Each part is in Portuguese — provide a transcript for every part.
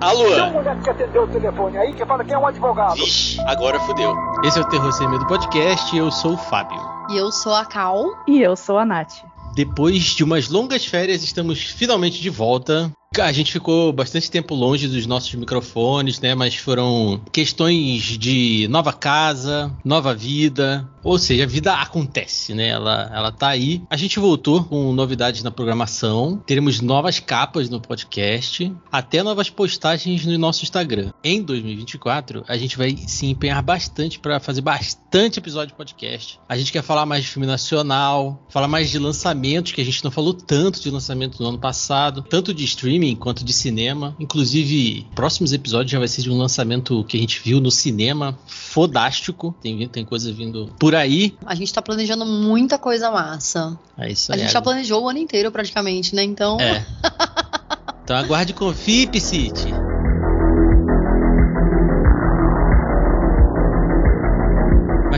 Alô? Tem uma mulher que atendeu o telefone aí que fala que é um advogado. Vixe, agora fudeu. Esse é o Terror Sem Medo Podcast e eu sou o Fábio. E eu sou a Cal. E eu sou a Nath. Depois de umas longas férias, estamos finalmente de volta. A gente ficou bastante tempo longe dos nossos microfones, né? Mas foram questões de nova casa, nova vida. Ou seja, a vida acontece, né? Ela, ela tá aí. A gente voltou com novidades na programação. Teremos novas capas no podcast. Até novas postagens no nosso Instagram. Em 2024, a gente vai se empenhar bastante para fazer bastante episódio de podcast. A gente quer falar mais de filme nacional, falar mais de lançamentos, que a gente não falou tanto de lançamento no ano passado, tanto de streaming quanto de cinema. Inclusive, próximos episódios já vai ser de um lançamento que a gente viu no cinema, fodástico. Tem, tem coisa vindo por aí. A gente tá planejando muita coisa massa. É isso A aí. gente já planejou o ano inteiro praticamente, né? Então. É. Então aguarde e confie, Psyche.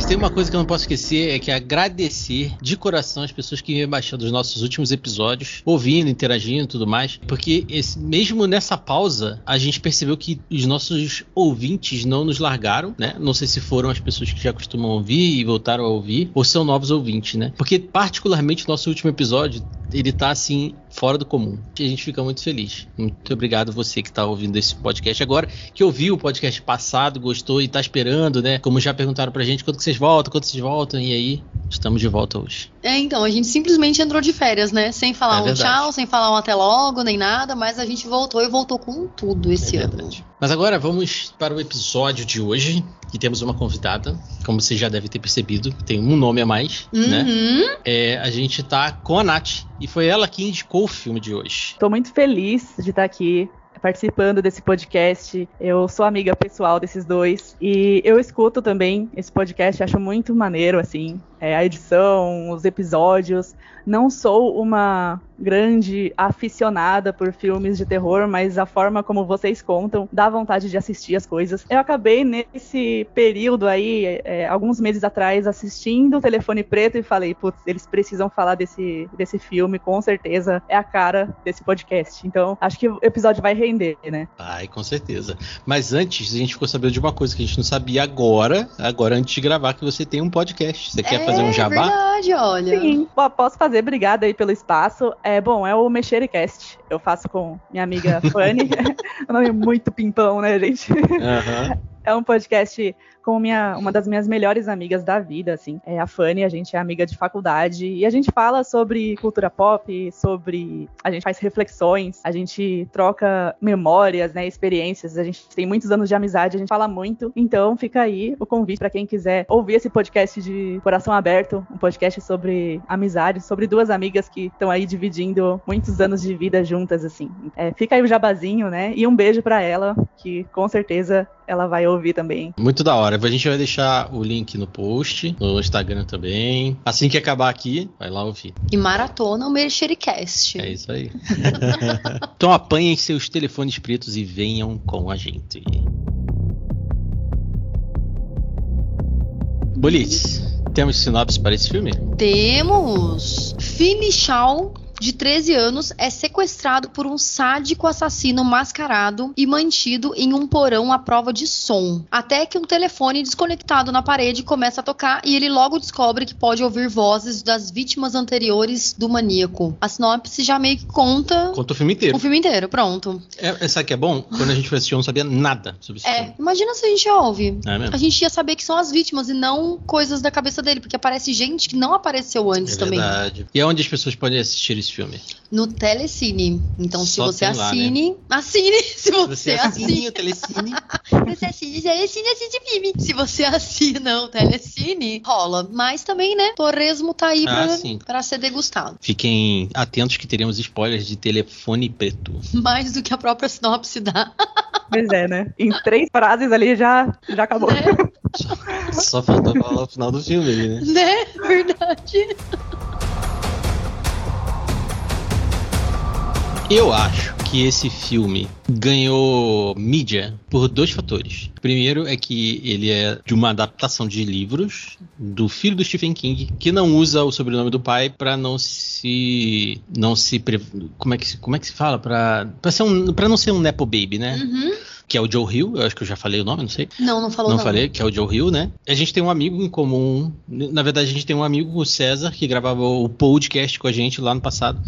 Tem uma coisa que eu não posso esquecer, é que agradecer de coração as pessoas que vêm baixando os nossos últimos episódios, ouvindo, interagindo e tudo mais, porque esse- mesmo nessa pausa, a gente percebeu que os nossos ouvintes não nos largaram, né? Não sei se foram as pessoas que já costumam ouvir e voltaram a ouvir, ou são novos ouvintes, né? Porque particularmente nosso último episódio, ele tá assim fora do comum. E a gente fica muito feliz. Muito obrigado você que tá ouvindo esse podcast agora, que ouviu o podcast passado, gostou e tá esperando, né? Como já perguntaram pra gente, quando vocês voltam, quando vocês voltam, e aí, estamos de volta hoje. É, então, a gente simplesmente entrou de férias, né? Sem falar É um verdade. tchau, sem falar um até logo, nem nada, mas a gente voltou e voltou com tudo esse É ano. verdade. Mas agora vamos para o episódio de hoje, que temos uma convidada, como você já deve ter percebido, tem um nome a mais, né? Uhum. É, a gente tá com a Nath, e foi ela que indicou o filme de hoje. Tô muito feliz de estar aqui participando desse podcast. Eu sou amiga pessoal desses dois e eu escuto também esse podcast, acho muito maneiro assim, é, a edição, os episódios. Não sou uma grande aficionada por filmes de terror, mas a forma como vocês contam dá vontade de assistir as coisas. Eu acabei nesse período aí, é, alguns meses atrás, assistindo o Telefone Preto e falei, putz, eles precisam falar desse, desse filme, com certeza é a cara desse podcast. Então, acho que o episódio vai render, né? Ai, com certeza. Mas antes, a gente ficou sabendo de uma coisa que a gente não sabia agora, agora antes de gravar, que você tem um podcast. Você quer fazer um É jabá? verdade, olha. Sim, po- posso fazer, obrigada aí pelo espaço. É bom, é o Mexericast. Eu faço com minha amiga Fanny. um nome muito pimpão, né, gente? Aham. É um podcast com minha, uma das minhas melhores amigas da vida, assim. É a Fanny, a gente é amiga de faculdade. E a gente fala sobre cultura pop, sobre. A gente faz reflexões, a gente troca memórias, né? Experiências. A gente tem muitos anos de amizade, a gente fala muito. Então fica aí o convite para quem quiser ouvir esse podcast de coração aberto um podcast sobre amizade, sobre duas amigas que estão aí dividindo muitos anos de vida juntas, assim. É, fica aí o jabazinho, né? E um beijo para ela, que com certeza ela vai ouvir também. Muito da hora. A gente vai deixar o link no post, no Instagram também. Assim que acabar aqui, vai lá ouvir. E maratona o Merchericast. É isso aí. então apanhem seus telefones pretos e venham com a gente. Bolites, temos sinopse para esse filme? Temos Fini Shaw, de 13 anos, é sequestrado por um sádico assassino mascarado e mantido em um porão à prova de som. Até que um telefone desconectado na parede começa a tocar e ele logo descobre que pode ouvir vozes das vítimas anteriores do maníaco. A sinopse já meio que conta Conta o filme inteiro. o filme inteiro, pronto. É, é, sabe que é bom? Quando a gente foi assistir, eu não sabia nada sobre esse É, filme. imagina se a gente ouve. É mesmo? A gente ia saber que são as vítimas e não coisas da cabeça dele, porque aparece gente que não apareceu antes É também. verdade. E é onde as pessoas podem assistir esse filme? No Telecine. Então, se Só você tem lá, né? assine, assine. Se você, assine, o Telecine. você assine, você assine, assine filme. Se você assina o Telecine, rola. Mas também, né? Torresmo tá aí Ah, pra, sim. pra ser degustado. Fiquem atentos que teremos spoilers de telefone preto. Mais do que a própria sinopse dá. Pois é, né? Em três frases ali já, já acabou. Né? Só, só faltou falar o final do filme ali, né? né? Verdade. Eu acho que esse filme ganhou mídia por dois fatores. Primeiro é que ele é de uma adaptação de livros do filho do Stephen King, que não usa o sobrenome do pai para não se não se como é que como é que se fala para para ser um para não ser um nepo baby, né? Uhum. Que é o Joe Hill, eu acho que eu já falei o nome, não sei. Não, não falou não, não. falei, que é o Joe Hill, né? A gente tem um amigo em comum. Na verdade, a gente tem um amigo, o César, que gravava o podcast com a gente lá no passado.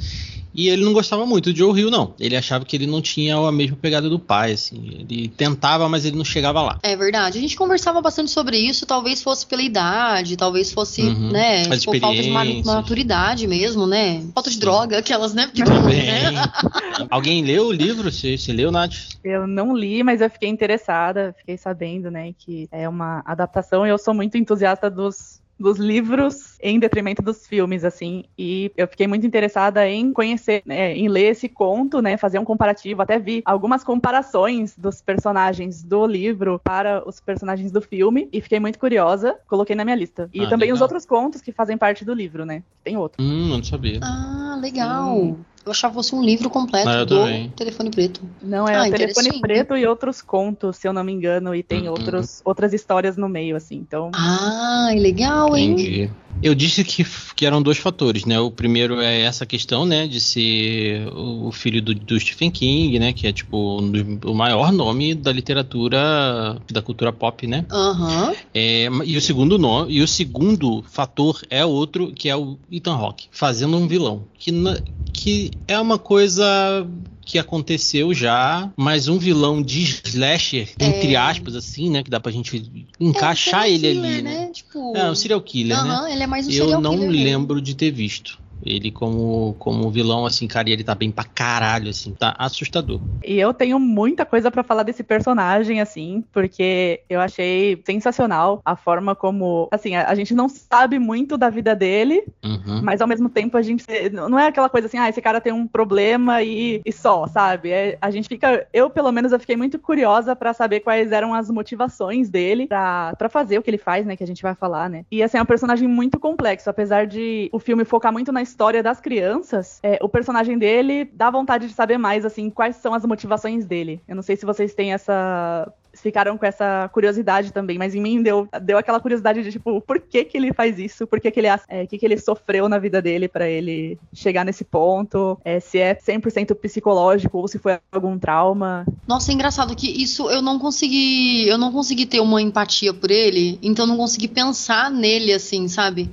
E ele não gostava muito do Joe Hill, não. Ele achava que ele não tinha a mesma pegada do pai, assim. Ele tentava, mas ele não chegava lá. É verdade. A gente conversava bastante sobre isso, talvez fosse pela idade, talvez fosse, Uhum. né, As tipo, falta de maturidade mesmo, né? Falta de droga, aquelas, né? Porque, Também. né? Alguém leu o livro? Você, você leu, Nath? Eu não li, mas eu fiquei interessada, fiquei sabendo, né, que é uma adaptação e eu sou muito entusiasta dos, dos livros em detrimento dos filmes, assim, e eu fiquei muito interessada em conhecer, né, em ler esse conto, né, fazer um comparativo, até vi algumas comparações dos personagens do livro para os personagens do filme e fiquei muito curiosa, coloquei na minha lista. E Ah, também os legal. outros contos que fazem parte do livro, né, tem outro. Hum, não sabia. Ah, legal. Eu achava que fosse um livro completo Ah, do também. telefone preto. Não, é Ah, o Telefone. Preto e outros contos, se eu não me engano, e tem Uhum. outros, outras histórias no meio, assim. Então, Ah, legal, hein? Entendi. Eu disse que, que eram dois fatores, né? O primeiro é essa questão, né, de ser o filho do, do Stephen King, né, que é tipo um o maior nome da literatura, da cultura pop, né? Aham. É, e o segundo nome, e o segundo fator é outro, que é o Ethan Hawke, fazendo um vilão, que, na- que é uma coisa que aconteceu já, mas um vilão de slasher, entre aspas, assim, né, que dá pra gente encaixar É, ele serial ali, killer, né? Tipo... É, um serial killer, né? Aham, ele é mais um Eu serial não killer mesmo. lembro de ter visto. Ele como, como vilão, assim, cara, e ele tá bem pra caralho, assim, tá assustador. e eu tenho muita coisa pra falar desse personagem, assim, porque eu achei sensacional a forma como, assim, a, a gente não sabe muito da vida dele, Uhum. mas ao mesmo tempo a gente não é aquela coisa assim, ah, esse cara tem um problema e, e só, sabe? É, a gente fica, eu pelo menos eu fiquei muito curiosa pra saber quais eram as motivações dele pra pra fazer o que ele faz, né, que a gente vai falar, né? E assim, é um personagem muito complexo, apesar de o filme focar muito na história das crianças, é, o personagem dele dá vontade de saber mais, assim, quais são as motivações dele. Eu não sei se vocês têm essa ficaram com essa curiosidade também, mas em mim deu, deu aquela curiosidade de tipo, por que que ele faz isso? Por que que ele, é, que que ele sofreu na vida dele pra ele chegar nesse ponto? É, se é 100% psicológico ou se foi algum trauma? Nossa, é engraçado que isso eu não consegui, eu não consegui ter uma empatia por ele, então não consegui pensar nele assim, sabe?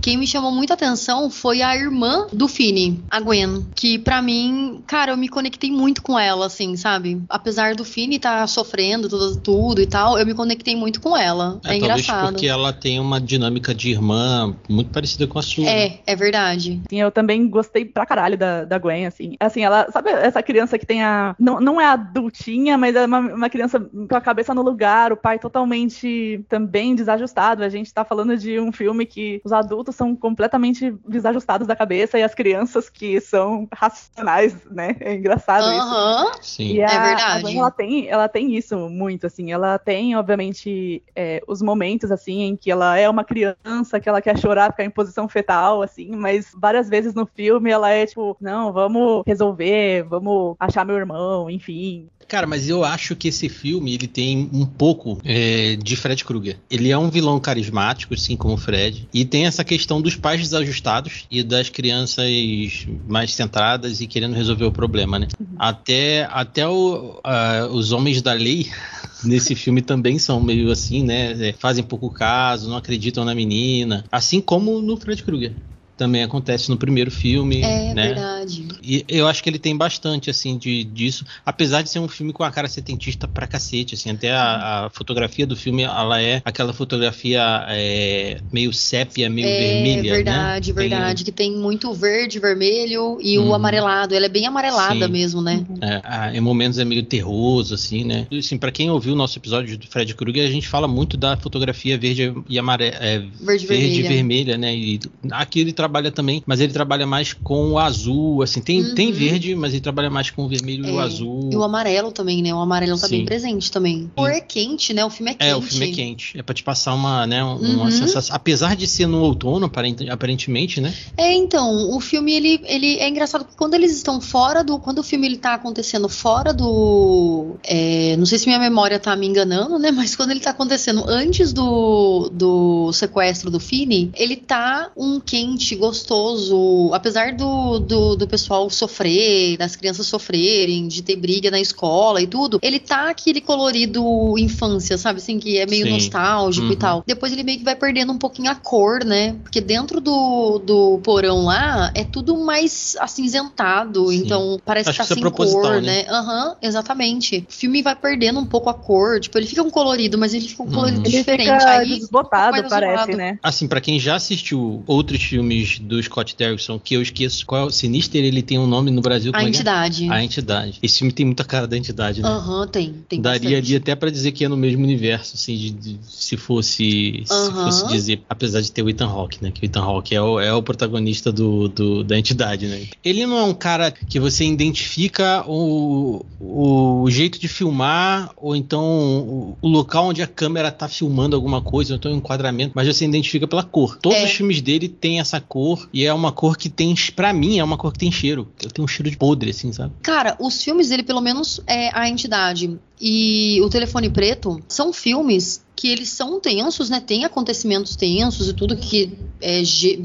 Quem me chamou muita atenção foi a irmã do Fini, a Gwen, que pra mim, cara, eu me conectei muito com ela assim, sabe? Apesar do Fini estar sofrendo tudo, tudo e tal, eu me conectei muito com ela. É, talvez engraçado. porque ela tem uma dinâmica de irmã muito parecida com a sua. É, é verdade. Assim, eu também gostei pra caralho da, da Gwen, assim. Assim, ela, sabe essa criança que tem a. Não, não é adultinha, mas é uma, uma criança com a cabeça no lugar, o pai totalmente também desajustado. A gente tá falando de um filme que os adultos são completamente desajustados da cabeça e as crianças que são racionais, né? É engraçado isso. Aham. Sim. E a, É verdade. a Gwen, ela tem, ela tem isso muito, assim. Ela tem, obviamente, é, os momentos, assim, em que ela é uma criança, que ela quer chorar, ficar em posição fetal, assim, mas várias vezes no filme ela é tipo, não, vamos resolver, vamos achar meu irmão, enfim. Cara, mas eu acho que esse filme ele tem um pouco é, de Fred Krueger. Ele é um vilão carismático, assim como o Fred, e tem essa questão dos pais desajustados e das crianças mais centradas e querendo resolver o problema, né? Até, até o- a- os homens da lei nesse filme também são meio assim, né? É, fazem pouco caso, não acreditam na menina, assim como no Fred Krueger. Também acontece no primeiro filme, É né? verdade. E eu acho que ele tem bastante, assim, de, disso. Apesar de ser um filme com a cara setentista pra cacete, assim. Até a, a fotografia do filme, ela é aquela fotografia é, meio sépia, meio é vermelha, verdade, né? Tem- verdade. Que tem muito verde, vermelho e o Uhum. amarelado. Ela é bem amarelada Sim. mesmo, né? É, a- em momentos é meio terroso, assim, né? Assim, pra quem ouviu o nosso episódio do Fred Krueger, a gente fala muito da fotografia verde e amarela. Verde, verde e vermelha. vermelha, né? E aqui ele trabalha trabalha também, mas ele trabalha mais com o azul, assim, tem, Uhum. tem verde, mas ele trabalha mais com o vermelho e o É, azul. E o amarelo também, né? O amarelo tá Sim. bem presente também. O cor é quente, né? O filme é quente. É, o filme é quente. É pra te passar uma, né, uma Uhum. sensação. Apesar de ser no outono, aparent- aparentemente, né? É, então, o filme ele, ele é engraçado porque quando eles estão fora do. Quando o filme ele tá acontecendo fora do. é, não sei se minha memória tá me enganando, né? Mas quando ele tá acontecendo antes do, do sequestro do Fini, ele tá um quente gostoso. Apesar do, do, do pessoal sofrer, das crianças sofrerem, de ter briga na escola e tudo, ele tá aquele colorido infância, sabe? Assim, que é meio Sim. nostálgico e Uhum. tal. Depois ele meio que vai perdendo um pouquinho a cor, né? Porque dentro do, do porão lá é tudo mais acinzentado, Sim. então parece Acho que que tá isso é sem cor, né? né? Aham, exatamente. O filme vai perdendo um pouco a cor, tipo, ele fica um colorido, mas ele fica um colorido Uhum. Ele diferente. fica Aí desbotado, parece, azulado. né? Assim, pra quem já assistiu outros filmes do Scott Derrickson, que eu esqueço qual é o Sinister, ele tem um nome no Brasil. a é entidade. A entidade. Esse filme tem muita cara da entidade, né? Aham, tem, tem Daria bastante. ali até pra dizer que é no mesmo universo, assim, de, de- se fosse se Aham. fosse dizer, apesar de ter o Ethan Hawke, né? Que o Ethan Hawke é o, é o protagonista do, do- da entidade, né? Ele não é um cara que você identifica o, o jeito de filmar, ou então o, o local onde a câmera tá filmando alguma coisa, ou então o enquadramento, mas você identifica pela cor. Todos É. os filmes dele têm essa cor, e é uma cor que tem, pra mim, é uma cor que tem cheiro. Eu tenho um cheiro de podre, assim, sabe? Cara, os filmes dele, pelo menos é a entidade e o Telefone Preto, são filmes que eles são tensos, né? Tem acontecimentos tensos e tudo que é ge-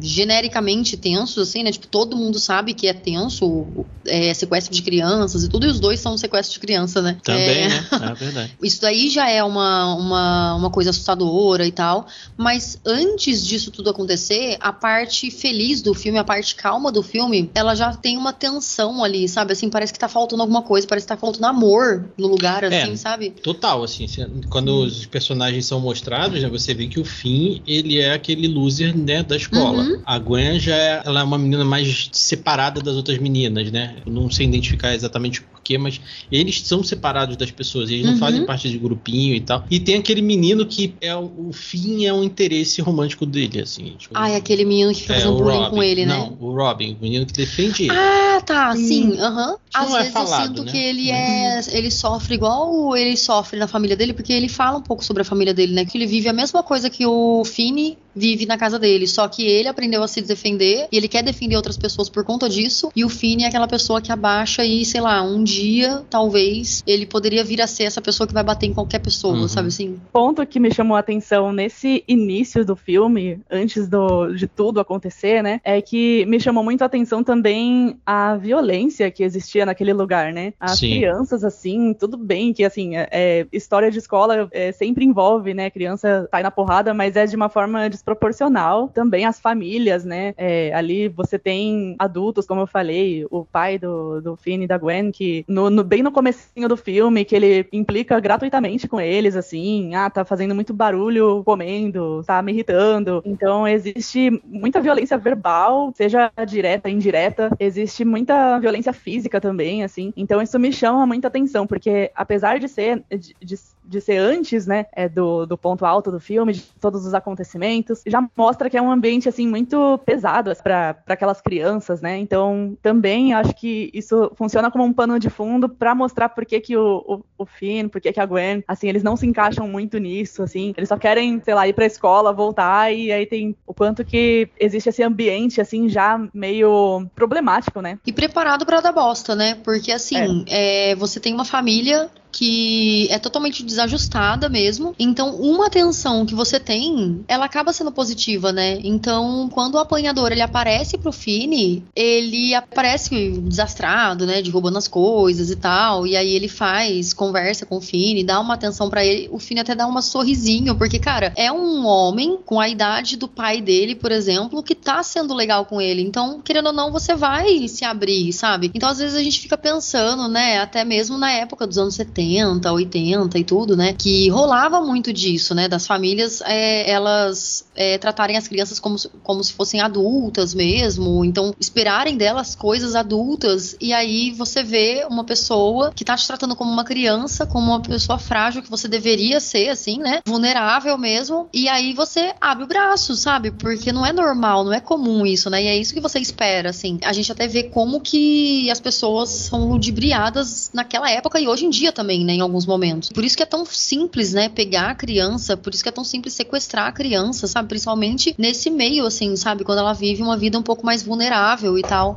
genericamente tensos, assim, né? Tipo, todo mundo sabe que é tenso, é sequestro de crianças e tudo, e os dois são sequestro de criança, né? Também, É, né? É verdade. Isso daí já é uma, uma, uma coisa assustadora e tal. Mas antes disso tudo acontecer, a parte feliz do filme, a parte calma do filme, ela já tem uma tensão ali, sabe? Assim, parece que tá faltando alguma coisa, parece que tá faltando amor no lugar, assim, É. sabe? Total, assim, quando os personagens são mostrados, né, você vê que o Finn, ele é aquele loser, né, da escola. Uhum. A Gwen já é, ela é uma menina mais separada das outras meninas, né? Eu não sei identificar exatamente o porquê, mas eles são separados das pessoas, eles não Uhum. fazem parte de grupinho e tal. E tem aquele menino que é o, Finn é um interesse romântico dele, assim. tipo, Ai, aquele menino que fica é, fazendo o bullying Robin. com ele, né? Não, o Robin, o menino que defende ele. Ah, tá, Sim. sim, aham. Às não é vezes falado, eu sinto né? que ele é. Ele sofre igual ele sofre na família dele, porque ele fala um pouco sobre a família dele, né? Que ele vive a mesma coisa que o Fini vive na casa dele. Só que ele aprendeu a se defender e ele quer defender outras pessoas por conta disso. E o Fini é aquela pessoa que abaixa e, sei lá, um dia, talvez, ele poderia vir a ser essa pessoa que vai bater em qualquer pessoa, Uhum. sabe assim? ponto que me chamou a atenção nesse início do filme, antes do- de tudo acontecer, né, é que me chamou muito a atenção também a violência que existia naquele lugar, né? As Sim. crianças, assim, tudo bem que, assim, é, é, história de escola é, sempre envolve, né, criança sai na porrada, mas é de uma forma desproporcional. Também as famílias, né, é, ali você tem adultos, como eu falei, o pai do, do Finn e da Gwen, que no, no- bem no comecinho do filme, que ele implica gratuitamente com eles, assim, ah, tá fazendo muito barulho comendo, tá me irritando. Então existe muita violência verbal, seja direta, indireta, existe muita violência física também, assim. Então isso me chama muita atenção, porque apesar de ser de, de- de ser antes, né, é, do, do ponto alto do filme, de todos os acontecimentos, já mostra que é um ambiente assim muito pesado para aquelas crianças, né? Então também acho que isso funciona como um pano de fundo para mostrar por que, que o, o, o Finn, por que, que a Gwen, assim, eles não se encaixam muito nisso, assim, eles só querem, sei lá, ir pra escola, voltar, e aí tem o quanto que existe esse ambiente, assim, já meio problemático, né? E preparado pra dar bosta, né? Porque assim, é, você tem uma família que é totalmente desajustada mesmo. Então, uma atenção que você tem, ela acaba sendo positiva, né? Então, quando o apanhador ele aparece pro Fini, ele aparece desastrado, né? Derrubando as coisas e tal. E aí ele faz, conversa com o Fini, dá uma atenção pra ele. O Fini até dá um sorrisinho, porque, cara, é um homem com a idade do pai dele, por exemplo, que tá sendo legal com ele. Então, querendo ou não, você vai se abrir, sabe? Então, às vezes a gente fica pensando, né? Até mesmo na época dos anos 70, 70, 80 e tudo, né? Que rolava muito disso, né? Das famílias, é, elas é, tratarem as crianças como, como se fossem adultas mesmo, então esperarem delas coisas adultas, e aí você vê uma pessoa que tá te tratando como uma criança, como uma pessoa frágil que você deveria ser, assim, né? Vulnerável mesmo, e aí você abre o braço, sabe? Porque não é normal, não é comum isso, né? E é isso que você espera, assim. A gente até vê como que as pessoas são ludibriadas naquela época e hoje em dia também, né? Em alguns momentos. Por isso que é tão simples, né? Pegar a criança, por isso que é tão simples sequestrar a criança, sabe? Principalmente nesse meio, assim, sabe? Quando ela vive uma vida um pouco mais vulnerável e tal.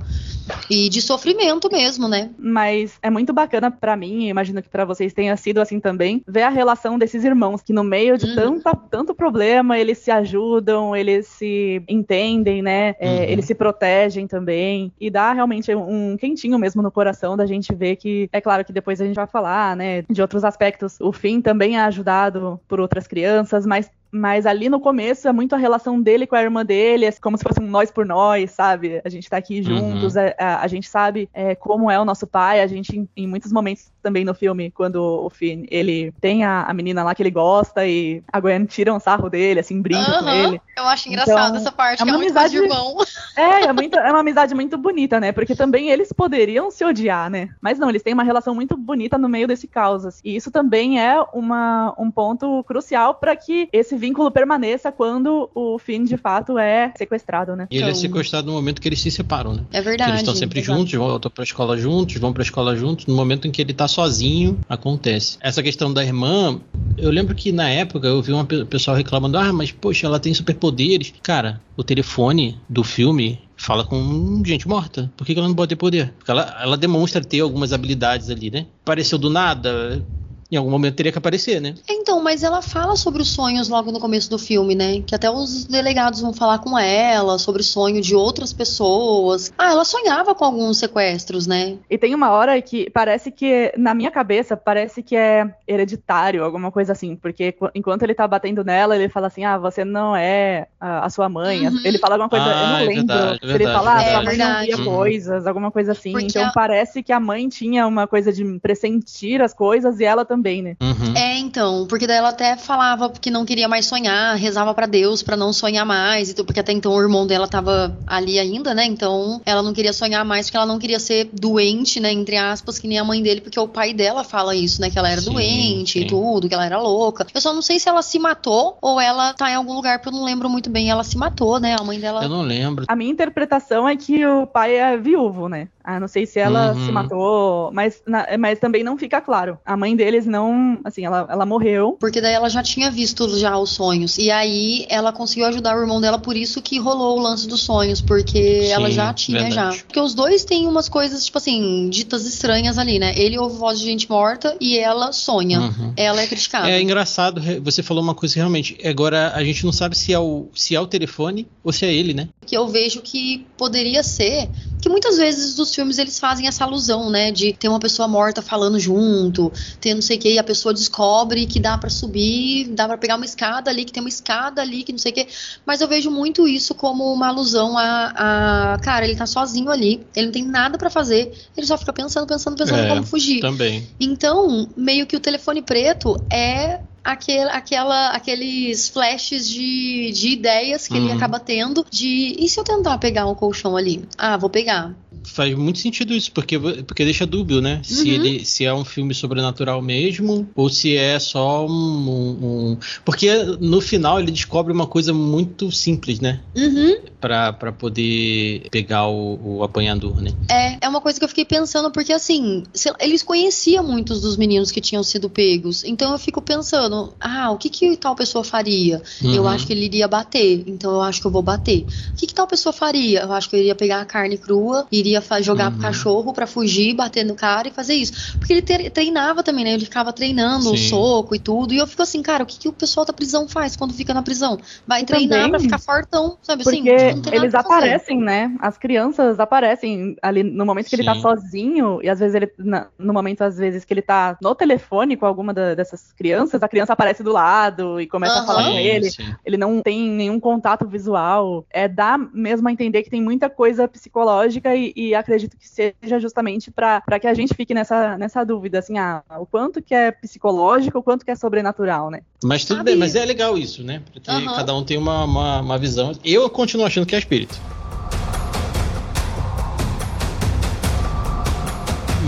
E de sofrimento mesmo, né? Mas é muito bacana para mim, imagino que para vocês tenha sido assim também, ver a relação desses irmãos que no meio de uhum. tanta, tanto problema, eles se ajudam, eles se entendem, né? É, uhum. Eles se protegem também. E dá realmente um quentinho mesmo no coração da gente ver que, é claro que depois a gente vai falar, né, de outros aspectos. O Finn também é ajudado por outras crianças, mas mas ali no começo é muito a relação dele com a irmã dele, é como se fosse um nós por nós, sabe? A gente tá aqui juntos, uhum. a, é, a, a, gente sabe é, como é o nosso pai, a gente, em, em, muitos momentos também no filme, quando o Finn, ele tem a, a, menina lá que ele gosta e a Gwen tira um sarro dele, assim, brinca uhum. com ele. Eu acho engraçado então, essa parte, é uma é amizade, irmão. É, é, muito, é uma amizade muito bonita, né? Porque também eles poderiam se odiar, né? Mas não, eles têm uma relação muito bonita no meio desse caos. Assim. E isso também é uma, um ponto crucial para que esse vínculo permaneça quando o Finn de fato é sequestrado, né? E ele é então... é sequestrado no momento que eles se separam, né? É verdade. Porque eles estão sempre exato. juntos, voltam pra escola juntos, vão pra escola juntos. No momento em que ele tá sozinho, acontece. Essa questão da irmã, eu lembro que na época eu vi um pessoal reclamando: ah, mas poxa, ela tem superpoderes. Cara, o telefone do filme fala com gente morta. Por que, ela não pode ter poder? Porque ela, ela demonstra ter algumas habilidades ali, né? Apareceu do nada, em algum momento teria que aparecer, né? Então, mas ela fala sobre os sonhos logo no começo do filme, né? Que até os delegados vão falar com ela sobre o sonho de outras pessoas. Ah, ela sonhava com alguns sequestros, né? E tem uma hora que parece que, na minha cabeça, parece que é hereditário, alguma coisa assim. Porque enquanto ele tá batendo nela, ele fala assim: ah, você não é a, sua mãe. Uhum. Ele fala alguma coisa, ah, eu não é lembro. Verdade, se ele fala, ah, sua mãe não via uhum. coisas, alguma coisa assim. Porque então a... parece que a mãe tinha uma coisa de pressentir as coisas e ela também também, né? Uhum. É, então, porque daí ela até falava que não queria mais sonhar, rezava para Deus para não sonhar mais, porque até então o irmão dela tava ali ainda, né? Então ela não queria sonhar mais porque ela não queria ser doente, né? Entre aspas, que nem a mãe dele, porque o pai dela fala isso, né? Que ela era sim, doente sim. e tudo, que ela era louca. Eu só não sei se ela se matou ou ela tá em algum lugar, porque eu não lembro muito bem. Ela se matou, né? A mãe dela. Eu não lembro. A minha interpretação é que o pai é viúvo, né? Ah, não sei se ela uhum. se matou, mas, na, mas também não fica claro. A mãe deles não, assim, ela, ela morreu. Porque daí ela já tinha visto já os sonhos. E aí ela conseguiu ajudar o irmão dela, por isso que rolou o lance dos sonhos, porque Sim, ela já tinha verdade. já. Porque os dois têm umas coisas, tipo assim, ditas estranhas ali, né? Ele ouve voz de gente morta e ela sonha. Uhum. Ela é criticada. É engraçado, você falou uma coisa realmente. Agora a gente não sabe se é o, se é o telefone ou se é ele, né? Que eu vejo que poderia ser que muitas vezes os filmes eles fazem essa alusão, né, de ter uma pessoa morta falando junto, ter não sei o que, e a pessoa descobre que dá para subir, dá para pegar uma escada ali, que tem uma escada ali, que não sei o que, mas eu vejo muito isso como uma alusão a, a cara, ele tá sozinho ali, ele não tem nada para fazer, ele só fica pensando, pensando, pensando é, como fugir. Também. Então, meio que o telefone preto é aquele, aquela, aqueles flashes de, de ideias que uhum. ele acaba tendo de e se eu tentar pegar um colchão ali? Ah, vou pegar faz muito sentido isso, porque, porque deixa dúbio, né? Uhum. Se ele se é um filme sobrenatural mesmo, ou se é só um, um, Porque no final ele descobre uma coisa muito simples, né? Uhum. Pra, pra poder pegar o, o apanhador, né? É, é uma coisa que eu fiquei pensando, porque assim, eles conheciam muitos dos meninos que tinham sido pegos. Então eu fico pensando, ah, o que que tal pessoa faria? Uhum. Eu acho que ele iria bater, então eu acho que eu vou bater. O que que tal pessoa faria? Eu acho que eu iria pegar a carne crua, iria jogar uhum. pro cachorro para fugir, bater no cara e fazer isso. Porque ele treinava também, né? Ele ficava treinando Sim. o soco e tudo. E eu fico assim, cara, o que, que o pessoal da prisão faz quando fica na prisão? Vai treinar também, pra ficar fortão, sabe assim? Porque eles aparecem, né? As crianças aparecem ali no momento que sim. ele tá sozinho, e às vezes ele, no momento, às vezes, que ele tá no telefone com alguma da, dessas crianças, a criança aparece do lado e começa uhum. a falar com ele. Sim. Ele não tem nenhum contato visual. É dá mesmo a entender que tem muita coisa psicológica e, e acredito que seja justamente para que a gente fique nessa, nessa dúvida, assim, ah, o quanto que é psicológico, o quanto que é sobrenatural, né? Mas tudo Sabe? bem, mas é legal isso, né? Porque uhum. cada um tem uma, uma, uma visão. Eu continuo achando que é espírito.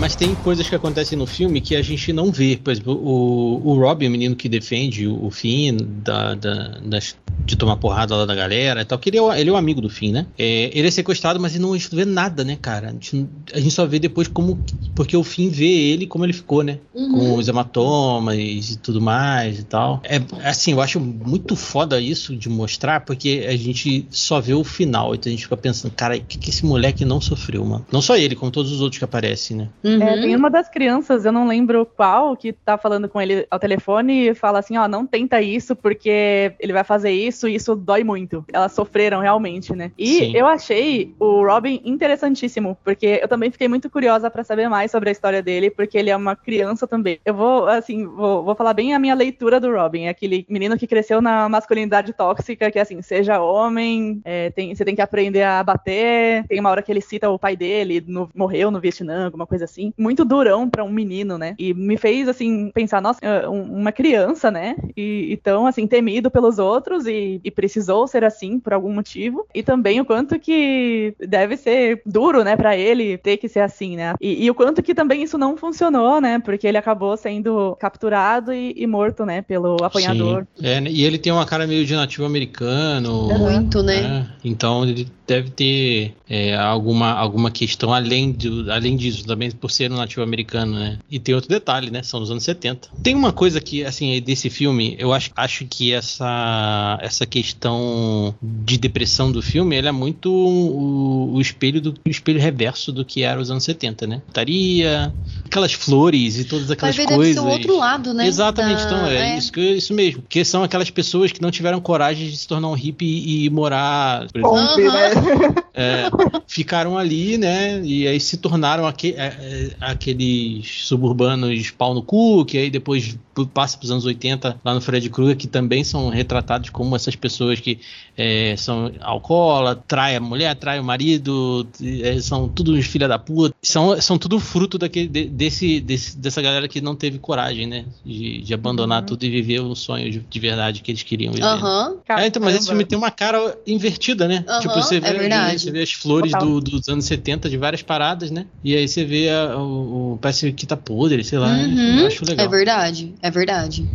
Mas tem coisas que acontecem no filme que a gente não vê. Por exemplo, o, o Rob, o menino que defende o, o Finn da, da, das de tomar porrada lá da galera e tal, que ele é, ele é um amigo do fim, né? É, ele é sequestrado, mas não, a gente não vê nada, né, cara? A gente, a gente, só vê depois como. Porque o fim vê ele como ele ficou, né? Uhum. Com os hematomas e tudo mais e tal. É assim, eu acho muito foda isso de mostrar, porque a gente só vê o final. Então a gente fica pensando, cara, o que, que esse moleque não sofreu, mano? Não só ele, como todos os outros que aparecem, né? Uhum. É, tem uma das crianças, eu não lembro qual, que tá falando com ele ao telefone e fala assim: ó, não tenta isso porque ele vai fazer isso isso, isso dói muito. Elas sofreram realmente, né? E Sim. eu achei o Robin interessantíssimo, porque eu também fiquei muito curiosa para saber mais sobre a história dele, porque ele é uma criança também. Eu vou, assim, vou, vou falar bem a minha leitura do Robin. É aquele menino que cresceu na masculinidade tóxica, que assim, seja homem, é, tem, você tem que aprender a bater. Tem uma hora que ele cita o pai dele, no, morreu no Vietnã, alguma coisa assim. Muito durão para um menino, né? E me fez, assim, pensar, nossa, uma criança, né? E, e tão, assim, temido pelos outros e e, precisou ser assim por algum motivo. E também o quanto que deve ser duro, né, para ele ter que ser assim, né? E, e, o quanto que também isso não funcionou, né? Porque ele acabou sendo capturado e, e morto, né, pelo apanhador. É, né, e ele tem uma cara meio de nativo americano. Muito, né? né? Então ele deve ter é, alguma, alguma questão além, de, além disso, também por ser um nativo americano, né? E tem outro detalhe, né? São dos anos 70. Tem uma coisa que, assim, desse filme, eu acho, acho que essa, essa questão de depressão do filme, ele é muito o, o espelho do o espelho reverso do que era os anos 70, né? Taria, aquelas flores e todas aquelas Vai ver, coisas. Deve ser o outro lado, né? Exatamente, da... então é, é. Isso, isso mesmo. Que são aquelas pessoas que não tiveram coragem de se tornar um hippie e, e morar. Por exemplo, uhum. né? É, ficaram ali, né? E aí se tornaram aqu é, é, aqueles suburbanos pau no cu, que aí depois passa para os anos 80 lá no Fred Krueger, que também são retratados como essas pessoas que é, são alcoólatras, trai a mulher, trai o marido, é, são tudo uns filha da puta. São, são tudo fruto daquele, desse, desse, dessa galera que não teve coragem, né? De, de abandonar uhum. tudo e viver o sonho de, de, verdade que eles queriam viver. Uhum. É, então, mas esse filme tem uma cara invertida, né? Uhum, tipo, você vê, é você vê as flores do, dos anos 70 de várias paradas, né? E aí você vê a, o, o, parece que tá podre, sei lá. Uhum. Eu acho legal. É verdade, é verdade.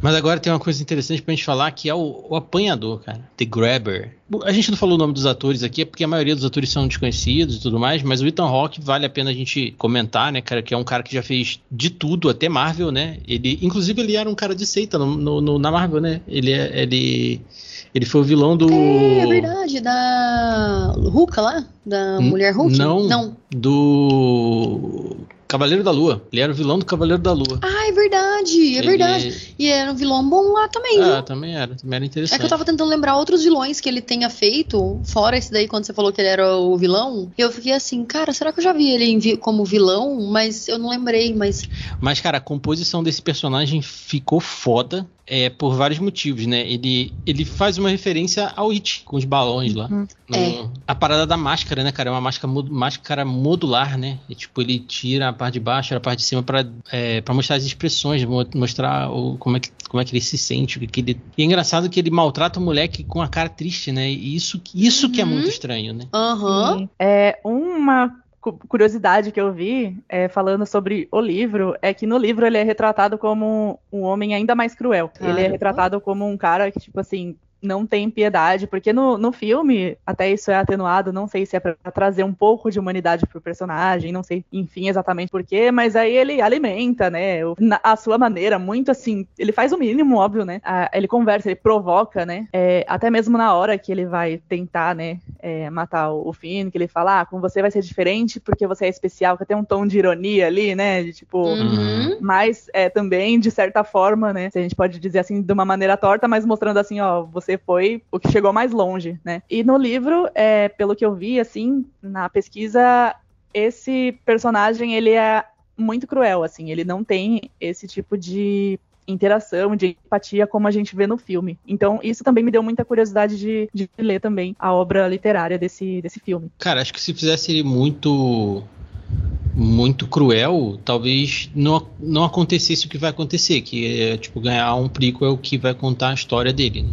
Mas agora tem uma coisa interessante pra gente falar que é o, o apanhador, cara. The Grabber. A gente não falou o nome dos atores aqui, é porque a maioria dos atores são desconhecidos e tudo mais, mas o Ethan Hawke vale a pena a gente comentar, né, cara, que é um cara que já fez de tudo, até Marvel, né? Ele, inclusive, ele era um cara de seita no, no, no na Marvel, né? Ele, é, ele, ele foi o vilão do. É, é verdade, da Hulk lá? Da Mulher Hulk? Não, não. Do Cavaleiro da Lua. Ele era o vilão do Cavaleiro da Lua. Ah, é verdade, é ele... verdade. E era um vilão bom lá também, Ah, também era. Também era interessante. É que eu tava tentando lembrar outros vilões que ele tenha feito, fora esse daí, quando você falou que ele era o vilão. Eu fiquei assim, cara, será que eu já vi ele como vilão? Mas eu não lembrei, mas... Mas, cara, a composição desse personagem ficou foda é, por vários motivos, né? Ele, ele faz uma referência ao It, com os balões lá. Uhum. No, é. A parada da máscara, né, cara? É uma máscara, máscara modular, né? E, tipo, ele tira a parte de baixo, a parte de cima para é, pra mostrar as expressões, mostrar o, como, é que, como é que ele se sente. Que ele... E é engraçado que ele maltrata o moleque com a cara triste, né? E isso, isso uhum. que é muito uhum. estranho, né? Aham. Uhum. É uma curiosidade que eu vi é, falando sobre o livro é que no livro ele é retratado como um homem ainda mais cruel. Ele é retratado como um cara que, tipo assim, não tem piedade, porque no, no filme, até isso é atenuado, não sei se é para trazer um pouco de humanidade pro personagem, não sei, enfim, exatamente porquê, mas aí ele alimenta, né, a sua maneira, muito assim, ele faz o mínimo, óbvio, né, ele conversa, ele provoca, né, é, até mesmo na hora que ele vai tentar, né, é, matar o, o Finn, que ele fala, ah, com você vai ser diferente porque você é especial, que tem um tom de ironia ali, né, de tipo, uhum. mas é, também, de certa forma, né, se a gente pode dizer assim, de uma maneira torta, mas mostrando assim, ó, você você foi o que chegou mais longe, né? E no livro, é, pelo que eu vi, assim, na pesquisa, esse personagem, ele é muito cruel, assim, ele não tem esse tipo de interação, de empatia como a gente vê no filme. Então, isso também me deu muita curiosidade de, de ler também a obra literária desse, desse filme. Cara, acho que se fizesse ele muito muito cruel, talvez não, não acontecesse o que vai acontecer, que é tipo ganhar um prequel que vai contar a história dele. Né?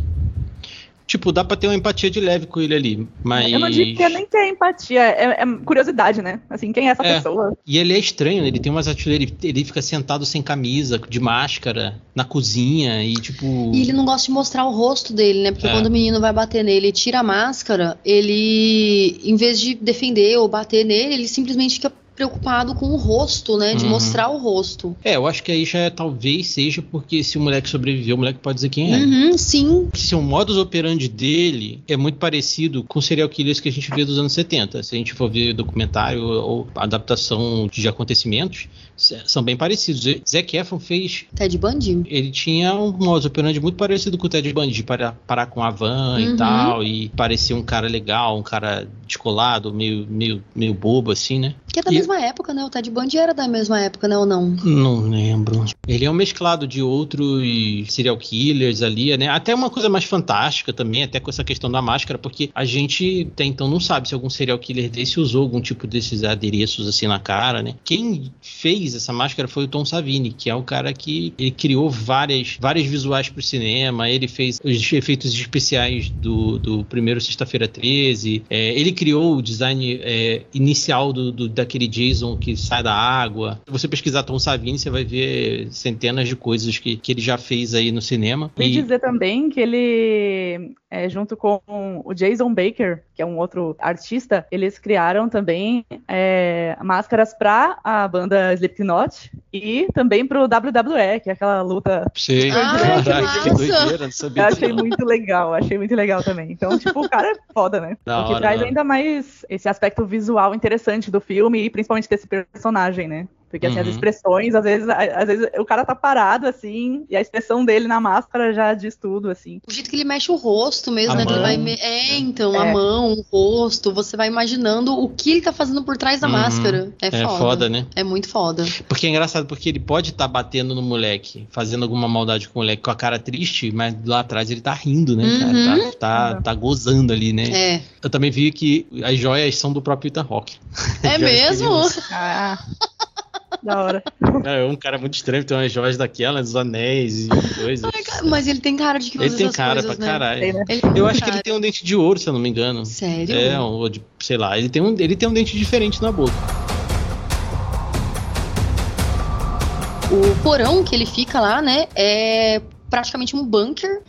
Tipo, dá pra ter uma empatia de leve com ele ali, mas... Eu não digo que é nem que é empatia, é, é curiosidade, né? Assim, quem é essa é. pessoa? E ele é estranho, ele tem umas atitudes, ele, ele fica sentado sem camisa, de máscara, na cozinha e tipo... E ele não gosta de mostrar o rosto dele, né? Porque é. quando o menino vai bater nele e tira a máscara, ele, em vez de defender ou bater nele, ele simplesmente fica preocupado com o rosto, né? De uhum. mostrar o rosto. É, eu acho que aí já é, talvez seja porque se o moleque sobreviveu, o moleque pode dizer quem é. Uhum, sim. Se o modus operandi dele é muito parecido com serial killers que a gente vê dos anos 70. Se a gente for ver documentário ou adaptação de acontecimentos, são bem parecidos. Zac Efron fez. Ted Bundy? Ele tinha um modus operandi muito parecido com o Ted Bundy, de parar, parar com a van uhum. e tal, e parecer um cara legal, um cara descolado, meio, meio, meio bobo, assim, né? Que é da e... mesma época, né? O Ted Bundy era da mesma época, né? Ou não? Não lembro. Ele é um mesclado de outros serial killers ali, né? Até uma coisa mais fantástica também, até com essa questão da máscara, porque a gente até então não sabe se algum serial killer desse usou algum tipo desses adereços assim na cara, né? Quem fez essa máscara foi o Tom Savini, que é o cara que ele criou várias, várias visuais pro cinema, ele fez os efeitos especiais do, do primeiro Sexta-feira 13, é, ele criou o design é, inicial do, do da daquele Jason que sai da água. Se você pesquisar Tom Savini, você vai ver centenas de coisas que, que ele já fez aí no cinema. E dizer também que ele, é, junto com o Jason Baker, que é um outro artista, eles criaram também é, máscaras para a banda Slipknot e também para o WWE, que é aquela luta. Sim, ah, caraca, que, doideira, não sabia. Eu achei muito legal, achei muito legal também. Então, tipo, o cara é foda, né? Da o que hora, traz ainda mais esse aspecto visual interessante do filme e principalmente desse personagem, né? Porque assim, uhum. as expressões, às vezes, às vezes o cara tá parado, assim, e a expressão dele na máscara já diz tudo, assim. O jeito que ele mexe o rosto mesmo, a né? Mão. Vai me... É, então, é. a mão, o rosto, você vai imaginando o que ele tá fazendo por trás da uhum. máscara. É, é foda. foda. né? É muito foda. Porque é engraçado, porque ele pode estar tá batendo no moleque, fazendo alguma maldade com o moleque com a cara triste, mas lá atrás ele tá rindo, né, uhum. cara? Tá, tá, tá, gozando ali, né? É. Eu também vi que as joias são do próprio Ethan Rock. É mesmo? Ah. Da hora. É um cara muito estranho, tem umas joias daquelas, os anéis e coisas. Mas ele tem cara de que Ele tem cara coisas, pra né? caralho. Tem, né? Eu acho cara. que ele tem um dente de ouro, se eu não me engano. Sério? É, ou de, sei lá, ele tem, um, ele tem um dente diferente na boca. O porão que ele fica lá, né, é praticamente um bunker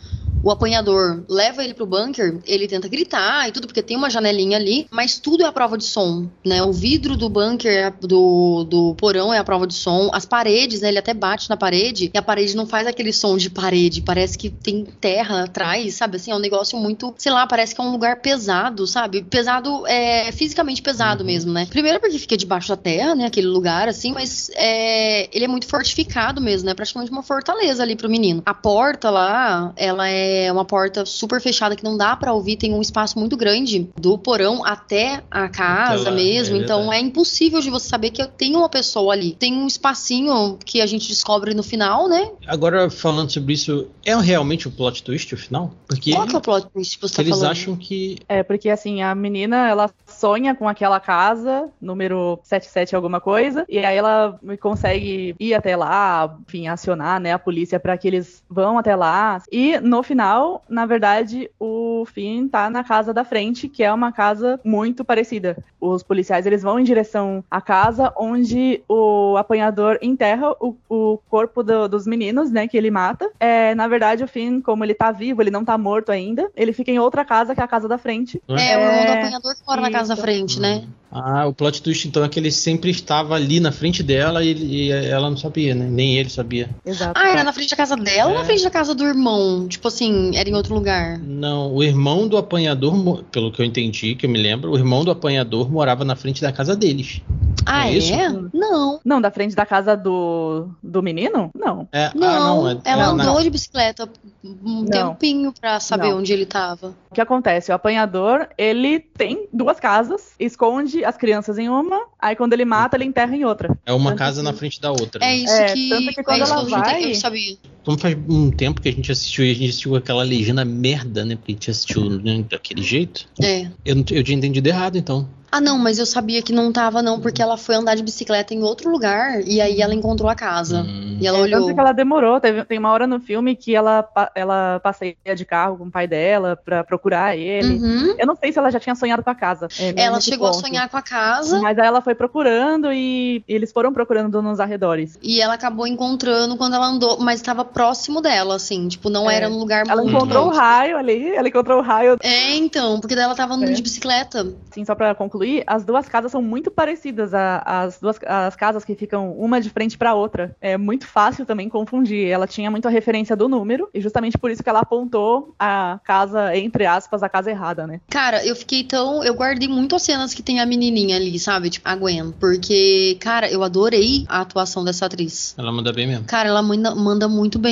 o apanhador leva ele pro bunker, ele tenta gritar e tudo, porque tem uma janelinha ali, mas tudo é a prova de som, né? O vidro do bunker, é do, do porão é a prova de som, as paredes, né? Ele até bate na parede e a parede não faz aquele som de parede, parece que tem terra atrás, sabe? Assim, é um negócio muito, sei lá, parece que é um lugar pesado, sabe? Pesado, é fisicamente pesado uhum. mesmo, né? Primeiro porque fica debaixo da terra, né? Aquele lugar, assim, mas é, ele é muito fortificado mesmo, né? Praticamente uma fortaleza ali pro menino. A porta lá, ela é é uma porta super fechada que não dá para ouvir, tem um espaço muito grande do porão até a casa mesmo, é então é impossível de você saber que tem uma pessoa ali. Tem um espacinho que a gente descobre no final, né? Agora, falando sobre isso, é realmente o plot twist o final? Porque Qual que é o plot twist que você tá eles falando? acham que... É, porque assim, a menina, ela sonha com aquela casa, número 77 alguma coisa, e aí ela consegue ir até lá, enfim, acionar, né, a polícia para que eles vão até lá. E no final final, na verdade, o Finn tá na casa da frente, que é uma casa muito parecida. Os policiais eles vão em direção à casa onde o apanhador enterra o, o corpo do, dos meninos, né, que ele mata. É, na verdade, o Finn, como ele tá vivo, ele não tá morto ainda, ele fica em outra casa, que é a casa da frente. É, é o irmão do apanhador que mora na casa da frente, né? Ah, o plot twist então é que ele sempre estava ali na frente dela e, e ela não sabia, né? Nem ele sabia. Exato. Ah, era na frente da casa dela é. ou na frente da casa do irmão? Tipo assim, era em outro lugar? Não, o irmão do apanhador, pelo que eu entendi, que eu me lembro, o irmão do apanhador morava na frente da casa deles. Ah, é? é? Não. Não, da frente da casa do, do menino? Não. É, não, ah, não é, ela é, andou na... de bicicleta um Não. tempinho pra saber Não. onde ele tava. O que acontece? O apanhador, ele tem duas casas, esconde as crianças em uma, aí quando ele mata, ele enterra em outra. É uma Tanto casa que- na frente da outra. É né? isso É, que. tanto que quando é isso ela que eu, juntei- vai- eu sabia. Como faz um tempo que a gente assistiu e a gente assistiu aquela legenda merda, né? Porque a gente assistiu né, daquele jeito. É. Eu, não- eu tinha entendido errado, então. Ah, não, mas eu sabia que não tava, não, porque ela foi andar de bicicleta em outro lugar e aí ela encontrou a casa. Hum. E ela É, olhou. Tanto que ela demorou. Teve- tem uma hora no filme que ela, ela passeia de carro com o pai dela pra procurar ele. Uhum. Eu não sei se ela já tinha sonhado com a casa. é, Ela nesse chegou a sonhar com a casa Mas aí ela foi procurando e eles foram procurando nos arredores. e ela acabou encontrando quando ela andou, mas estava próximo dela, assim, tipo, não É. era no lugar Ela muito encontrou o raio ali, ela encontrou o raio. É, então, porque daí ela tava andando É. de bicicleta. Assim, só pra concluir, as duas casas são muito parecidas. a- as duas as casas que ficam uma de frente pra outra. É muito fácil também confundir. Ela tinha muito a referência do número e justamente por isso que ela apontou a casa, entre aspas, a casa errada, né? Cara, eu fiquei tão. Eu guardei muito as cenas que tem a menininha ali, sabe? Tipo, a Gwen. Porque, cara, eu adorei a atuação dessa atriz. Ela manda bem mesmo. Cara, ela manda, manda muito bem.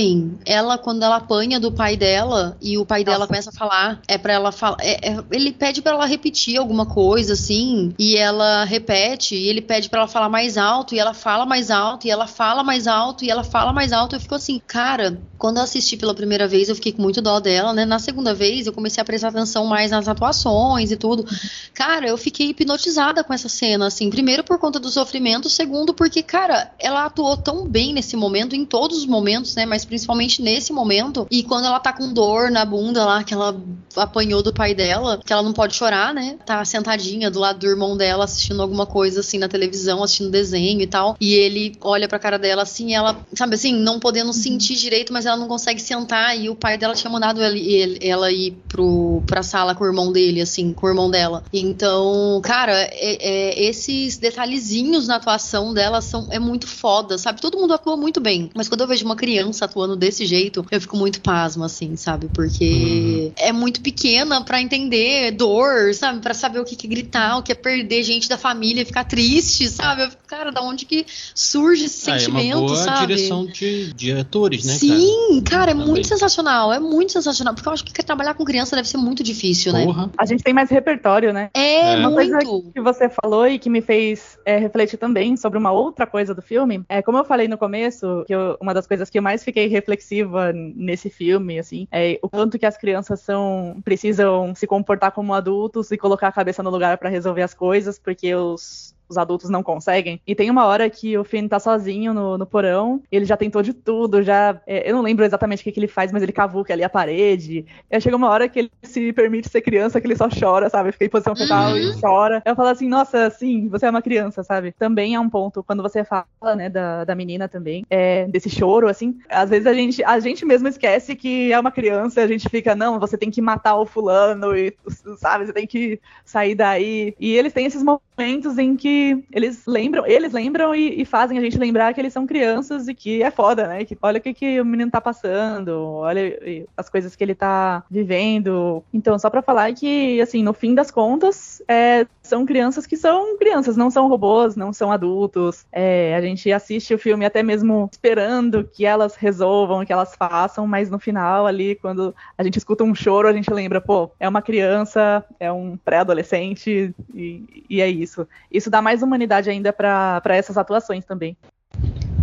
Ela, quando ela apanha do pai dela e o pai dela Nossa. começa a falar, é pra ela falar. é- é- ele pede pra ela repetir alguma coisa, assim, e ela repete, e ele pede pra ela falar mais alto, e ela fala mais alto, e ela fala mais alto, e ela fala mais alto. Eu fico assim, cara, quando eu assisti pela primeira vez, eu fiquei com muito dó dela, né? Na segunda vez, eu comecei a prestar atenção mais nas atuações e tudo. Cara, eu fiquei hipnotizada com essa cena, assim. Primeiro por conta do sofrimento, segundo porque, cara, ela atuou tão bem nesse momento, em todos os momentos, né? Mas principalmente nesse momento. E quando ela tá com dor na bunda lá, que ela apanhou do pai dela, que ela não pode chorar, né? Tá sentadinha do lado do irmão dela, assistindo alguma coisa assim na televisão, assistindo desenho e tal. E ele olha pra cara dela assim, ela, sabe assim, não podendo sentir direito, mas ela não consegue sentar. E o pai dela tinha mandado ele- ele- ela ir pro, pra sala com o irmão dele, assim, com o irmão dela. Então, cara, é- é, esses detalhezinhos na atuação dela são, é muito foda, sabe? Todo mundo atua muito bem. Mas quando eu vejo uma criança atuando desse jeito, eu fico muito pasma, assim, sabe? Porque é muito pequena pra entender dor, sabe? Pra saber o que que é gritar, o que é perder gente da família, ficar triste, sabe? Eu fico, cara, da onde que surge esse Ah, é uma sentimento, boa sabe? direção de, de atores, né, cara? Sim, cara, é Também. muito sensacional, é muito sensacional. Porque eu acho que trabalhar com criança deve ser muito difícil, né? Porra. A gente tem mais repertório, né? É, É. Uma coisa muito. que você falou e que me fez é, refletir também sobre uma outra coisa do filme, é como eu falei no começo, que eu- uma das coisas que eu mais fiquei reflexiva nesse filme, assim, é o quanto que as crianças são precisam se comportar como adultos e colocar a cabeça no lugar pra resolver as coisas, porque os os adultos não conseguem. E tem uma hora que o Finn tá sozinho no, no porão, ele já tentou de tudo, já. é, eu não lembro exatamente o que, que ele faz, mas ele cavuca ali a parede. E aí chega uma hora que ele se permite ser criança, que ele só chora, sabe? Fica em posição fetal Uhum. e chora. Eu falo assim, nossa, sim, você é uma criança, sabe? Também é um ponto, quando você fala, né, da, da menina também, é, desse choro, assim, às vezes a gente, a gente mesmo esquece que é uma criança, a gente fica, não, você tem que matar o fulano, e, sabe? Você tem que sair daí. E eles têm esses momentos em que eles lembram, eles lembram e, e fazem a gente lembrar que eles são crianças e que é foda, né? Que olha o que, que o menino tá passando, olha as coisas que ele tá vivendo. Então, só pra falar que, assim, no fim das contas, é, são crianças que são crianças, não são robôs, não são adultos. É, a gente assiste o filme até mesmo esperando que elas resolvam, que elas façam, mas no final ali, quando a gente escuta um choro, a gente lembra, pô, é uma criança, é um pré-adolescente e, e é isso. Isso dá mais humanidade ainda pra essas atuações também.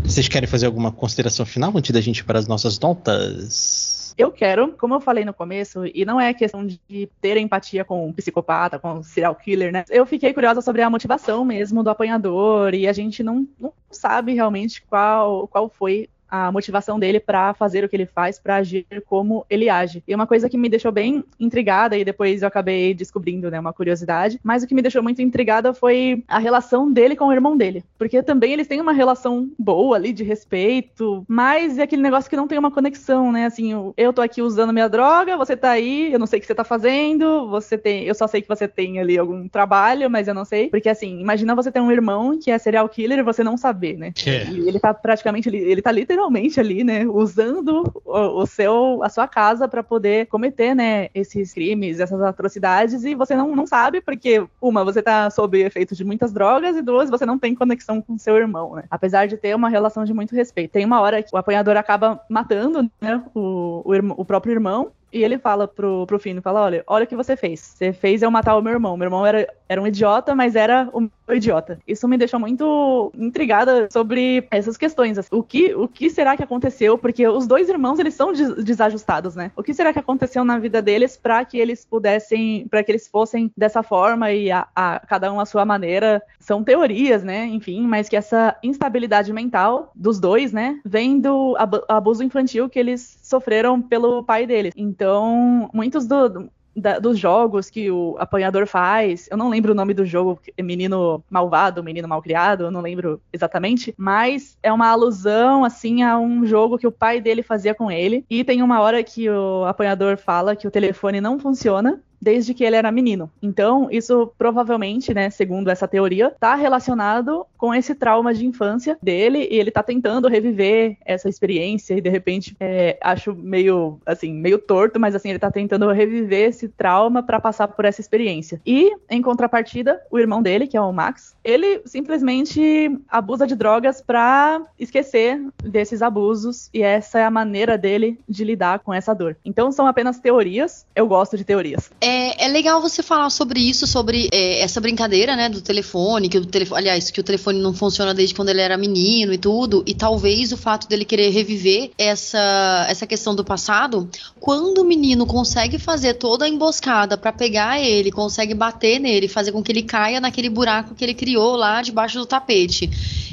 Vocês querem fazer alguma consideração final antes da gente ir para as nossas notas? Eu quero, como eu falei no começo, e não é questão de ter empatia com um psicopata, com um serial killer, né? Eu fiquei curiosa sobre a motivação mesmo do apanhador e a gente não, não sabe realmente qual, qual foi a motivação dele para fazer o que ele faz, para agir como ele age. E uma coisa que me deixou bem intrigada e depois eu acabei descobrindo, né, uma curiosidade, mas o que me deixou muito intrigada foi a relação dele com o irmão dele, porque também eles têm uma relação boa ali de respeito, mas é aquele negócio que não tem uma conexão, né? Assim, eu- tô aqui usando minha droga, você tá aí, eu não sei o que você tá fazendo, você tem, eu só sei que você tem ali algum trabalho, mas eu não sei, porque assim, imagina você ter um irmão que é serial killer e você não saber, né? É. E ele tá praticamente, ele, ele tá literalmente literalmente ali, né, usando o, o seu, a sua casa para poder cometer, né, esses crimes, essas atrocidades, e você não, não sabe, porque, uma, você tá sob efeito de muitas drogas, e duas, você não tem conexão com seu irmão, né? Apesar de ter uma relação de muito respeito. Tem uma hora que o apanhador acaba matando, né, o, o, o próprio irmão, e ele fala pro, pro Finn, fala, olha, olha o que você fez. Você fez eu matar o meu irmão. Meu irmão era, era um idiota, mas era o meu idiota. Isso me deixou muito intrigada sobre essas questões. Assim. O que, o que será que aconteceu? Porque os dois irmãos, eles são des desajustados, né? O que será que aconteceu na vida deles para que eles pudessem, para que eles fossem dessa forma e a, a, cada um à sua maneira? São teorias, né? Enfim, mas que essa instabilidade mental dos dois, né, vem do abuso infantil que eles sofreram pelo pai deles. Então, muitos do, da, dos jogos que o apanhador faz. Eu não lembro o nome do jogo, Menino Malvado, Menino Malcriado, eu não lembro exatamente, mas é uma alusão, assim, a um jogo que o pai dele fazia com ele. E tem uma hora que o apanhador fala que o telefone não funciona desde que ele era menino. Então, isso provavelmente, né, segundo essa teoria, está relacionado com esse trauma de infância dele e ele está tentando reviver essa experiência e de repente é, acho meio assim meio torto, mas assim ele está tentando reviver esse trauma para passar por essa experiência. E em contrapartida, o irmão dele, que é o Max, ele simplesmente abusa de drogas para esquecer desses abusos e essa é a maneira dele de lidar com essa dor. Então são apenas teorias. Eu gosto de teorias. É é, é legal você falar sobre isso, sobre é, essa brincadeira, né, do telefone, que o telefone, aliás, que o telefone não funciona desde quando ele era menino e tudo, e talvez o fato dele querer reviver essa, essa questão do passado, quando o menino consegue fazer toda a emboscada para pegar ele, consegue bater nele, fazer com que ele caia naquele buraco que ele criou lá debaixo do tapete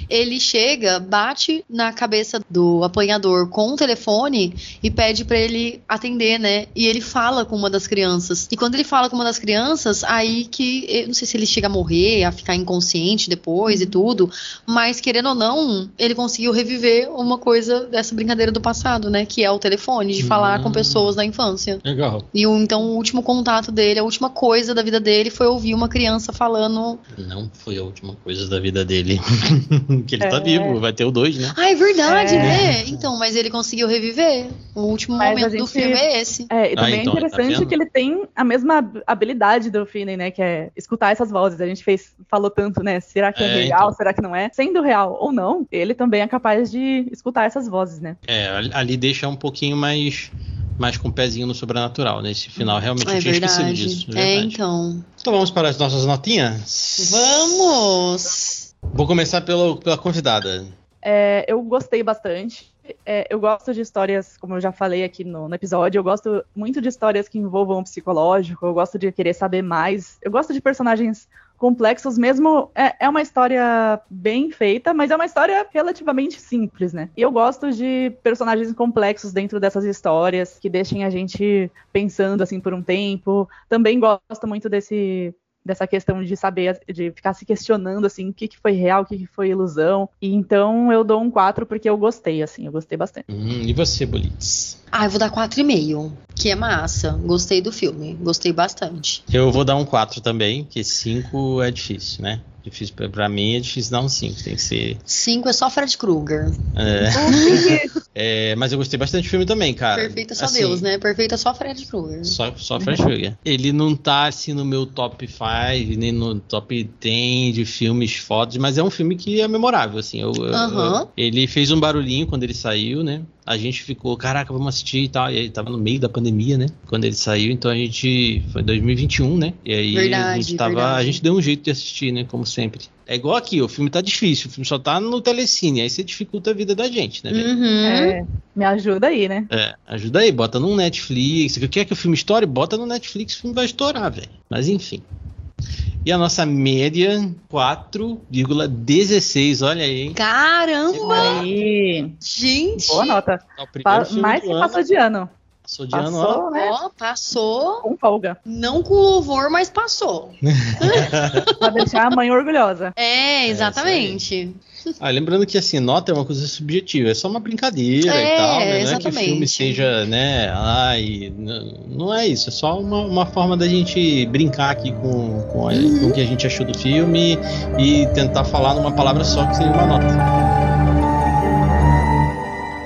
ele chega, bate na cabeça do apanhador com o telefone e pede para ele atender, né? E ele fala com uma das crianças. E quando ele fala com uma das crianças, aí que eu não sei se ele chega a morrer, a ficar inconsciente depois e uhum. tudo, mas querendo ou não, ele conseguiu reviver uma coisa dessa brincadeira do passado, né? Que é o telefone, de falar com hum. pessoas da infância. Legal. E o, então o último contato dele, a última coisa da vida dele foi ouvir uma criança falando. Não foi a última coisa da vida dele. que ele tá é. tá vivo, vai ter o 2, né? Ah, é verdade, é. né? Então, mas ele conseguiu reviver. O último mas momento gente... do filme é esse. É, e também ah, então, é interessante tá que ele tem a mesma habilidade do Finney, né? Que é escutar essas vozes. A gente fez, falou tanto, né? Será que é, é real? Então. Será que não é? Sendo real ou não, ele também é capaz de escutar essas vozes, né? É, ali deixa um pouquinho mais mais com o um pezinho no sobrenatural, nesse né? final. Realmente é eu tinha verdade. esquecido disso. É, então. Então vamos para as nossas notinhas? Vamos! Vou começar pelo, pela convidada. É, eu gostei bastante. É, eu gosto de histórias, como eu já falei aqui no, no, episódio, eu gosto muito de histórias que envolvam o psicológico, eu gosto de querer saber mais. Eu gosto de personagens complexos, mesmo. É, é uma história bem feita, mas é uma história relativamente simples, né? E eu gosto de personagens complexos dentro dessas histórias, que deixem a gente pensando assim por um tempo. Também gosto muito desse dessa questão de saber, de ficar se questionando, assim, o que, que foi real, o que, que foi ilusão. E então eu dou um 4 porque eu gostei, assim, eu gostei bastante. Hum, e você, Bolitz? Ah, eu vou dar 4,5, que é massa. Gostei do filme, gostei bastante. Eu vou dar um 4 também, que 5 é difícil, né? Difícil pra, pra mim é difícil dar um 5, tem que ser. 5 é só Fred Krueger. É. é. mas eu gostei bastante do filme também, cara. Perfeito é só assim, Deus, né? Perfeito é só Fred Krueger. Só, só Fred Krueger. Ele não tá assim no meu top 5, nem no top 10 de filmes fotos, mas é um filme que é memorável, assim. Eu, eu, eu, ele fez um barulhinho quando ele saiu, né? A gente ficou, caraca, vamos assistir e tal. E aí tava no meio da pandemia, né? Quando ele saiu, então a gente. Foi 2021, né? E aí verdade, a gente tava. Verdade. A gente deu um jeito de assistir, né? Como sempre. É igual aqui, o filme tá difícil, o filme só tá no telecine, aí você dificulta a vida da gente, né? Uhum. É, me ajuda aí, né? É, ajuda aí, bota no Netflix. Quer que o filme estoure, bota no Netflix, o filme vai estourar, velho. Mas enfim. E a nossa média, 4,16. Olha aí. Caramba! Aí. Gente! Boa nota. Pa mais que passou de ano. Passou de passou, ano, ó. Né? Ó, passou. Com folga. Não com louvor, mas passou. pra deixar a mãe orgulhosa. É, exatamente. É ah, lembrando que assim, nota é uma coisa subjetiva, é só uma brincadeira é, e tal, né? Não é que o filme seja, né? Ai, não é isso, é só uma, uma forma da gente brincar aqui com, com, a, uhum. com o que a gente achou do filme e tentar falar numa palavra só que seria uma nota.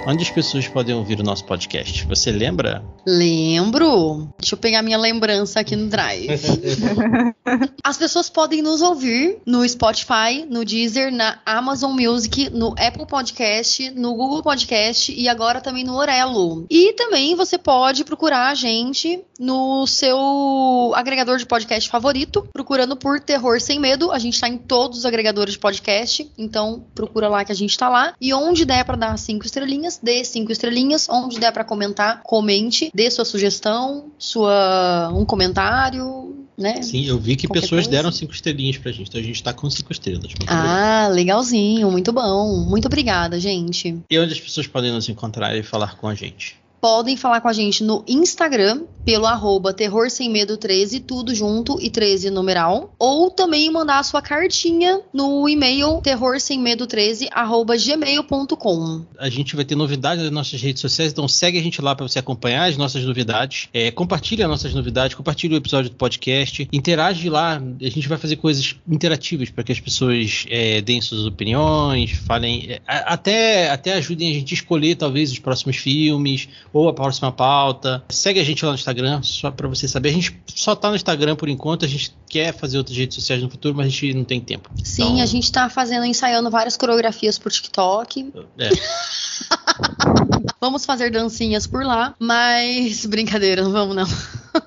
Onde as pessoas podem ouvir o nosso podcast? Você lembra? Lembro. Deixa eu pegar minha lembrança aqui no Drive. As pessoas podem nos ouvir no Spotify, no Deezer, na Amazon Music, no Apple Podcast, no Google Podcast e agora também no Orelo. E também você pode procurar a gente no seu agregador de podcast favorito, procurando por Terror Sem Medo. A gente tá em todos os agregadores de podcast, então procura lá que a gente tá lá. E onde der para dar cinco estrelinhas, dê cinco estrelinhas. Onde der para comentar, comente, dê sua sugestão, sua um comentário, né? Sim, eu vi que Qualquer pessoas coisa. deram cinco estrelinhas pra gente, então a gente tá com cinco estrelas. Obrigado. Ah, legalzinho, muito bom. Muito obrigada, gente. E onde as pessoas podem nos encontrar e falar com a gente? Podem falar com a gente no Instagram, pelo arroba Terror Sem Medo 13, tudo junto e 13 numeral. Ou também mandar a sua cartinha no e-mail terrorsemmedo13 arroba gmail.com. A gente vai ter novidades nas nossas redes sociais, então segue a gente lá para você acompanhar as nossas novidades. É, compartilha as nossas novidades, compartilha o episódio do podcast, interage lá. A gente vai fazer coisas interativas para que as pessoas é, deem suas opiniões, falem, é, até, até ajudem a gente a escolher talvez os próximos filmes ou a próxima pauta. Segue a gente lá no Instagram, só para você saber. A gente só tá no Instagram por enquanto, a gente quer fazer outras redes sociais no futuro, mas a gente não tem tempo. Sim, Então, a gente tá fazendo, ensaiando várias coreografias por TikTok. É. Vamos fazer dancinhas por lá, mas brincadeira, não vamos não.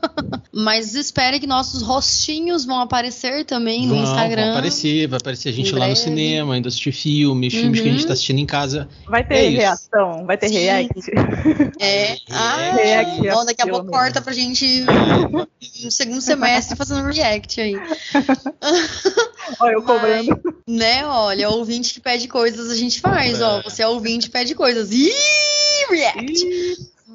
mas espere que nossos rostinhos vão aparecer também no Vão, Instagram. Vai aparecer, vai aparecer a gente lá no cinema, indo assistir filmes, filmes que a gente Uhum. tá assistindo em casa. Vai ter É isso. reação, vai ter Sim. react. É. Ah, React bom, daqui a pouco corta pra gente no segundo semestre fazendo um aí. Olha, eu cobrando. Né, olha, ouvinte que pede coisas a gente faz, ó. É. Você é ouvinte pede coisas. Ih, react!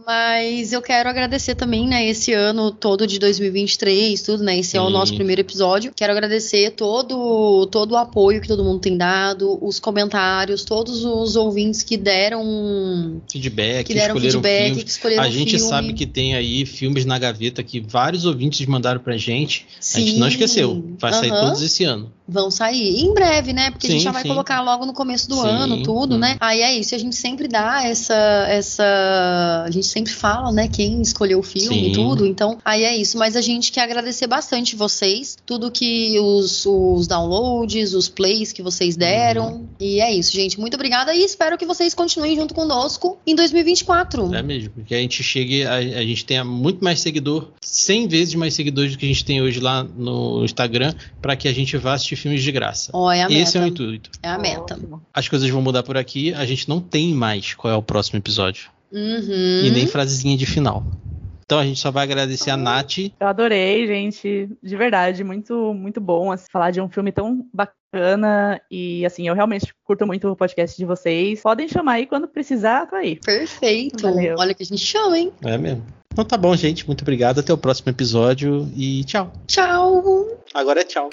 Mas eu quero agradecer também, né, esse ano todo de 2023, tudo, né? Esse é o Sim. nosso primeiro episódio. Quero agradecer todo, todo o apoio que todo mundo tem dado, os comentários, todos os ouvintes que deram, Feedback, que deram escolheram feedback, filmes. que escolheram A gente filme. sabe que tem aí filmes na gaveta que vários ouvintes mandaram pra gente. A gente Sim. não esqueceu. Vai sair Aham. todos esse ano. Vão sair em breve, né? Porque a gente Sim, já vai sim. colocar logo no começo do Sim, ano, tudo, hum. né? Aí é isso, a gente sempre dá essa, essa. A gente sempre fala, né? Quem escolheu o filme Sim. e tudo. Então, aí é isso. Mas a gente quer agradecer bastante vocês, tudo que os, os downloads, os plays que vocês deram. Uhum. E é isso, gente. Muito obrigada e espero que vocês continuem junto conosco em 2024. É mesmo, porque a gente chegue, a, a gente tenha muito mais seguidor, 100 vezes mais seguidores do que a gente tem hoje lá no Instagram, pra que a gente vá assistir filmes de graça. Ó, é a Esse é o meta. intuito. É a meta. As coisas vão mudar por aqui, a gente não tem mais qual é o próximo episódio. Uhum. E nem frasezinha de final. Então a gente só vai agradecer a Nath. Eu adorei, gente. De verdade, muito, muito bom assim, falar de um filme tão bacana. E assim, eu realmente curto muito o podcast de vocês. Podem chamar aí quando precisar, tô aí. Perfeito. Valeu. Olha que a gente chama, hein? É mesmo. Então tá bom, gente. Muito obrigado. Até o próximo episódio e tchau. Tchau. Agora é tchau.